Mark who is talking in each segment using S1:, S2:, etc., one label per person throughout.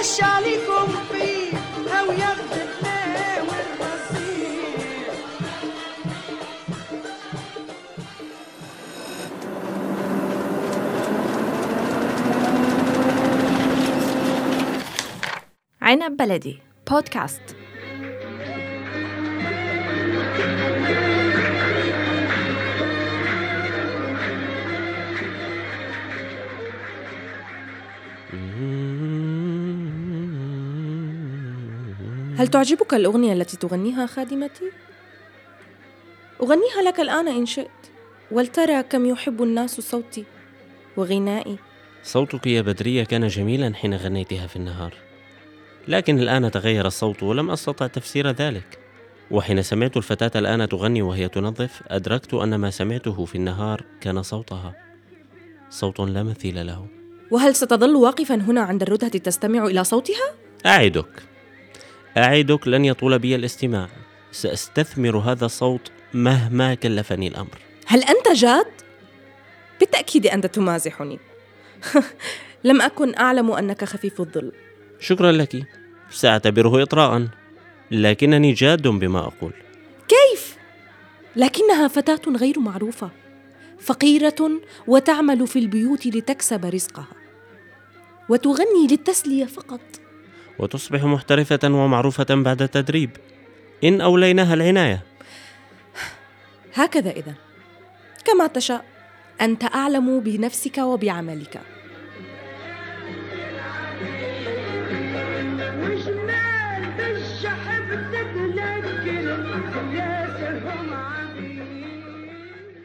S1: يغش عليكم فيه أو ياخد عنب بلدي بودكاست
S2: هل تعجبك الأغنية التي تغنيها خادمتي؟ أغنيها لك الآن إن شئت ولترى كم يحب الناس صوتي وغنائي.
S3: صوتك يا بدرية كان جميلا حين غنيتها في النهار. لكن الآن تغير الصوت ولم أستطع تفسير ذلك. وحين سمعت الفتاة الآن تغني وهي تنظف أدركت أن ما سمعته في النهار كان صوتها. صوت لا مثيل له.
S2: وهل ستظل واقفا هنا عند الردهة تستمع إلى صوتها؟
S3: أعدك. أعدك لن يطول بي الاستماع. سأستثمر هذا الصوت مهما كلفني الأمر.
S2: هل أنت جاد؟ بالتأكيد أنت تمازحني. لم أكن أعلم أنك خفيف الظل.
S3: شكرا لك. سأعتبره إطراء. لكنني جاد بما أقول.
S2: كيف؟ لكنها فتاة غير معروفة. فقيرة وتعمل في البيوت لتكسب رزقها. وتغني للتسلية فقط.
S3: وتصبح محترفة ومعروفة بعد التدريب. إن أوليناها العناية.
S2: هكذا إذا. كما تشاء. أنت أعلم بنفسك وبعملك.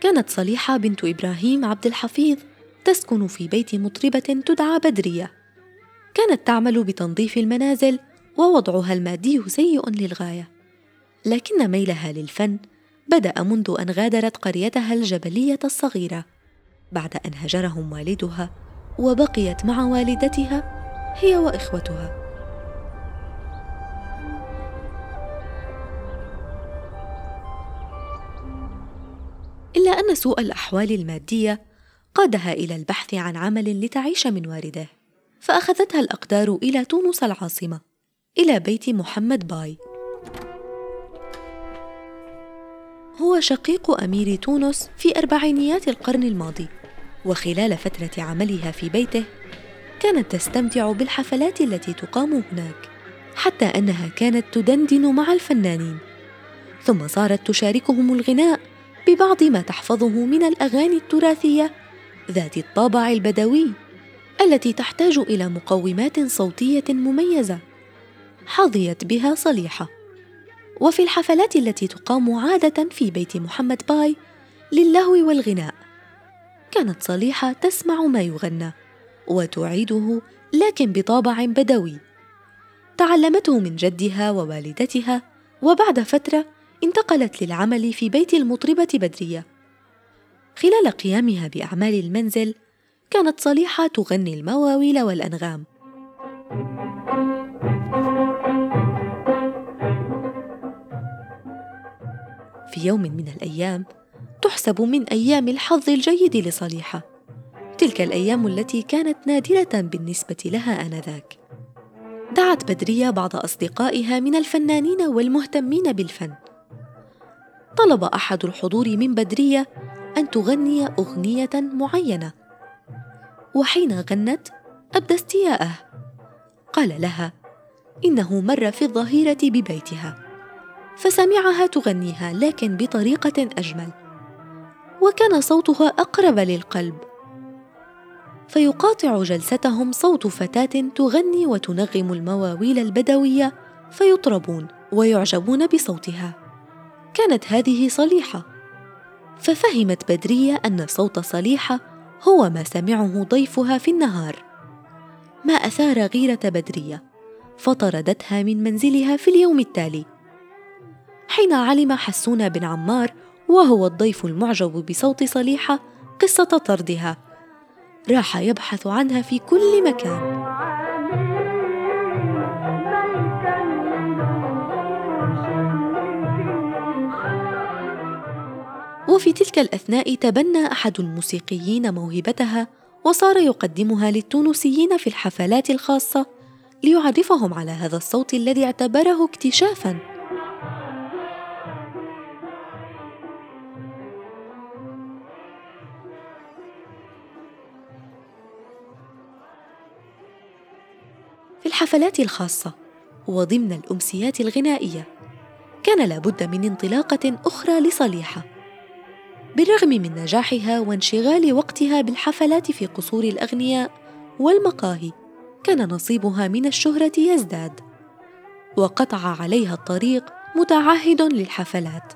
S4: كانت صليحة بنت إبراهيم عبد الحفيظ تسكن في بيت مطربة تدعى بدرية. كانت تعمل بتنظيف المنازل ووضعها المادي سيء للغاية. لكن ميلها للفن بدأ منذ أن غادرت قريتها الجبلية الصغيرة. بعد أن هجرهم والدها وبقيت مع والدتها هي وإخوتها. إلا أن سوء الأحوال المادية قادها إلى البحث عن عمل لتعيش من واردة. فأخذتها الأقدار إلى تونس العاصمة إلى بيت محمد باي. هو شقيق أمير تونس في أربعينيات القرن الماضي وخلال فترة عملها في بيته كانت تستمتع بالحفلات التي تقام هناك حتى أنها كانت تدندن مع الفنانين. ثم صارت تشاركهم الغناء ببعض ما تحفظه من الأغاني التراثية ذات الطابع البدوي. التي تحتاج إلى مقومات صوتية مميزة حظيت بها صليحة. وفي الحفلات التي تقام عادة في بيت محمد باي للهو والغناء كانت صليحة تسمع ما يغنى وتعيده لكن بطابع بدوي. تعلمته من جدها ووالدتها وبعد فترة انتقلت للعمل في بيت المطربة بدرية. خلال قيامها بأعمال المنزل كانت صليحة تغني المواويل والأنغام. في يوم من الأيام تحسب من أيام الحظ الجيد لصليحة. تلك الأيام التي كانت نادرة بالنسبة لها آنذاك. دعت بدرية بعض أصدقائها من الفنانين والمهتمين بالفن. طلب أحد الحضور من بدرية أن تغني أغنية معينة. وحين غنت أبدى استياءه. قال لها إنه مر في الظهيرة ببيتها فسمعها تغنيها لكن بطريقة أجمل. وكان صوتها أقرب للقلب. فيقاطع جلستهم صوت فتاة تغني وتنغم المواويل البدوية فيطربون ويعجبون بصوتها. كانت هذه صليحة. ففهمت بدرية أن صوت صليحة هو ما سمعه ضيفها في النهار. ما أثار غيرة بدرية فطردتها من منزلها في اليوم التالي. حين علم حسون بن عمار وهو الضيف المعجب بصوت صليحة قصة طردها راح يبحث عنها في كل مكان. وفي تلك الأثناء تبنى أحد الموسيقيين موهبتها وصار يقدمها للتونسيين في الحفلات الخاصة ليعرفهم على هذا الصوت الذي اعتبره اكتشافا. في الحفلات الخاصة وضمن الأمسيات الغنائية كان لابد من انطلاقة أخرى لصليحة بالرغم من نجاحها وانشغال وقتها بالحفلات في قصور الأغنياء والمقاهي كان نصيبها من الشهرة يزداد وقطع عليها الطريق متعهد للحفلات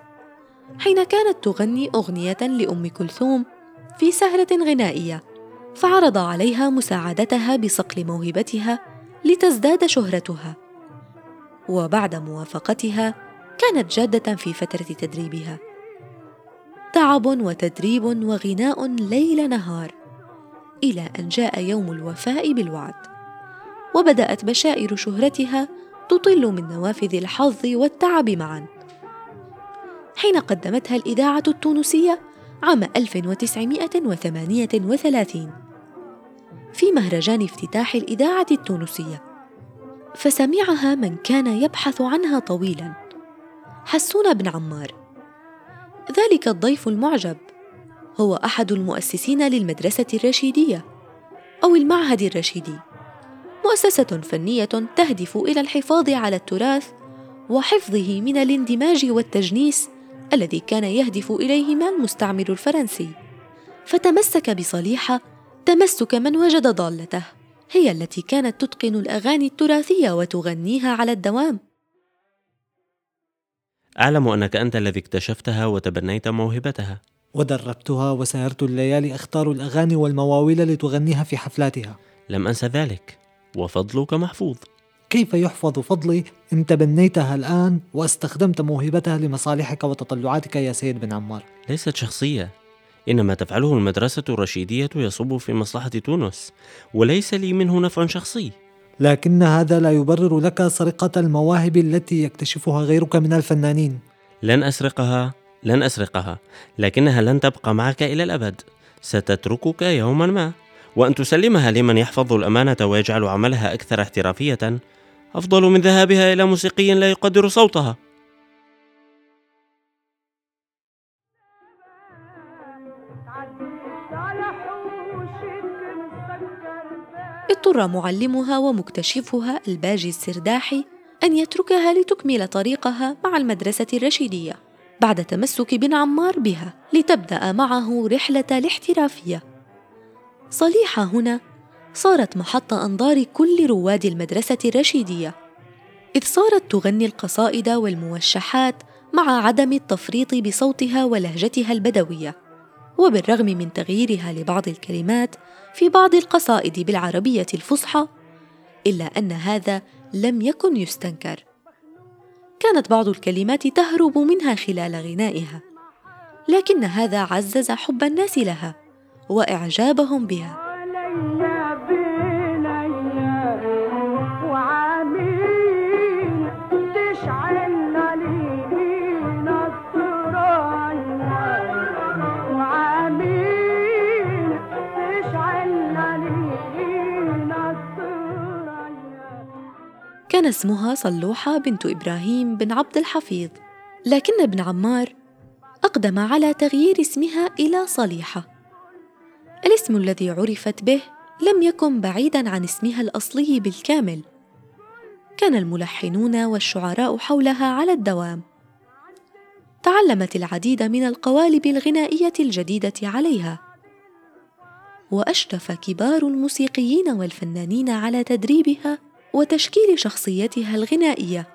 S4: حين كانت تغني أغنية لأم كلثوم في سهرة غنائية فعرض عليها مساعدتها بصقل موهبتها لتزداد شهرتها وبعد موافقتها كانت جادة في فترة تدريبها. تعب وتدريب وغناء ليل نهار إلى أن جاء يوم الوفاء بالوعد. وبدأت بشائر شهرتها تطل من نوافذ الحظ والتعب معا. حين قدمتها الإذاعة التونسية عام 1938 في مهرجان افتتاح الإذاعة التونسية فسمعها من كان يبحث عنها طويلا حسون بن عمار. ذلك الضيف المعجب. هو أحد المؤسسين للمدرسة الرشيدية أو المعهد الرشيدي. مؤسسة فنية تهدف إلى الحفاظ على التراث وحفظه من الاندماج والتجنيس الذي كان يهدف إليهما المستعمر الفرنسي. فتمسك بصليحة تمسك من وجد ضالته هي التي كانت تتقن الأغاني التراثية وتغنيها على الدوام.
S3: أعلم أنك أنت الذي اكتشفتها وتبنيت موهبتها.
S5: ودربتها وسهرت الليالي أختار الأغاني والمواويل لتغنيها في حفلاتها.
S3: لم أنس ذلك وفضلك محفوظ.
S5: كيف يحفظ فضلي؟ إن تبنيتها الآن وأستخدمت موهبتها لمصالحك وتطلعاتك يا سيد بن عمار.
S3: ليست شخصية. إنما تفعله المدرسة الرشيدية يصب في مصلحة تونس وليس لي منه نفع شخصي.
S5: لكن هذا لا يبرر لك سرقة المواهب التي يكتشفها غيرك من الفنانين.
S3: لن أسرقها لن أسرقها لكنها لن تبقى معك إلى الأبد. ستتركك يوما ما. وأن تسلمها لمن يحفظ الأمانة ويجعل عملها أكثر احترافية أفضل من ذهابها إلى موسيقي لا يقدر صوتها.
S4: اضطر معلمها ومكتشفها الباجي السرداحي أن يتركها لتكمل طريقها مع المدرسة الرشيدية بعد تمسك بن عمار بها لتبدأ معه رحلة الاحترافية. صليحة هنا صارت محط أنظار كل رواد المدرسة الرشيدية إذ صارت تغني القصائد والموشحات مع عدم التفريط بصوتها ولهجتها البدوية. وبالرغم من تغييرها لبعض الكلمات في بعض القصائد بالعربية الفصحى إلا أن هذا لم يكن يستنكر. كانت بعض الكلمات تهرب منها خلال غنائها لكن هذا عزز حب الناس لها وإعجابهم بها. كان اسمها صلوحة بنت إبراهيم بن عبد الحفيظ لكن ابن عمار أقدم على تغيير اسمها إلى صليحة. الاسم الذي عرفت به لم يكن بعيدا عن اسمها الأصلي بالكامل. كان الملحنون والشعراء حولها على الدوام. تعلمت العديد من القوالب الغنائية الجديدة عليها. وأشرف كبار الموسيقيين والفنانين على تدريبها وتشكيل شخصيتها الغنائية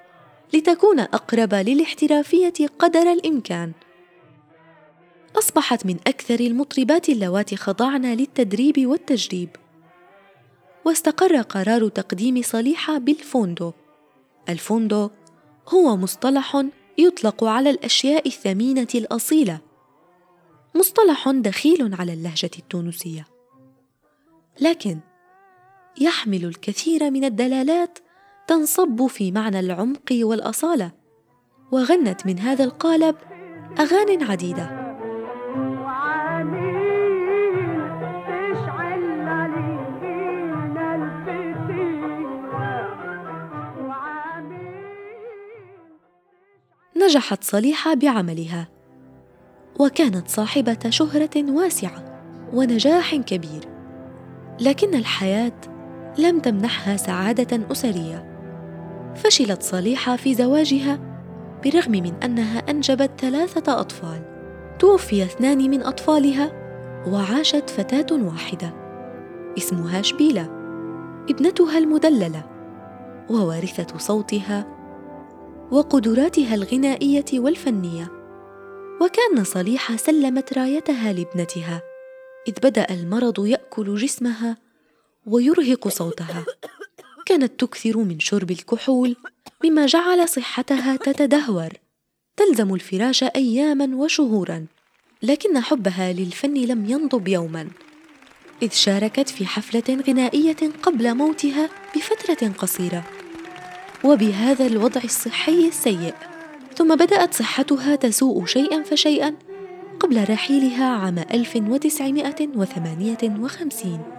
S4: لتكون أقرب للاحترافية قدر الإمكان. أصبحت من أكثر المطربات اللواتي خضعن للتدريب والتجريب. واستقر قرار تقديم صليحة بالفوندو. الفوندو هو مصطلح يطلق على الأشياء الثمينة الأصيلة. مصطلح دخيل على اللهجة التونسية. لكن يحمل الكثير من الدلالات تنصب في معنى العمق والأصالة وغنت من هذا القالب اغان عديدة. نجحت صليحة بعملها وكانت صاحبة شهرة واسعة ونجاح كبير لكن الحياة لم تمنحها سعادة أسرية. فشلت صليحة في زواجها بالرغم من أنها أنجبت ثلاثة أطفال. توفي اثنان من أطفالها وعاشت فتاة واحدة. اسمها شبيلة ابنتها المدللة ووارثة صوتها وقدراتها الغنائية والفنية. وكأن صليحة سلمت رايتها لابنتها إذ بدأ المرض يأكل جسمها ويرهق صوتها. كانت تكثر من شرب الكحول مما جعل صحتها تتدهور. تلزم الفراش اياما وشهورا لكن حبها للفن لم ينضب يوما. إذ شاركت في حفلة غنائية قبل موتها بفترة قصيرة. وبهذا الوضع الصحي السيء ثم بدأت صحتها تسوء شيئا فشيئا قبل رحيلها عام 1958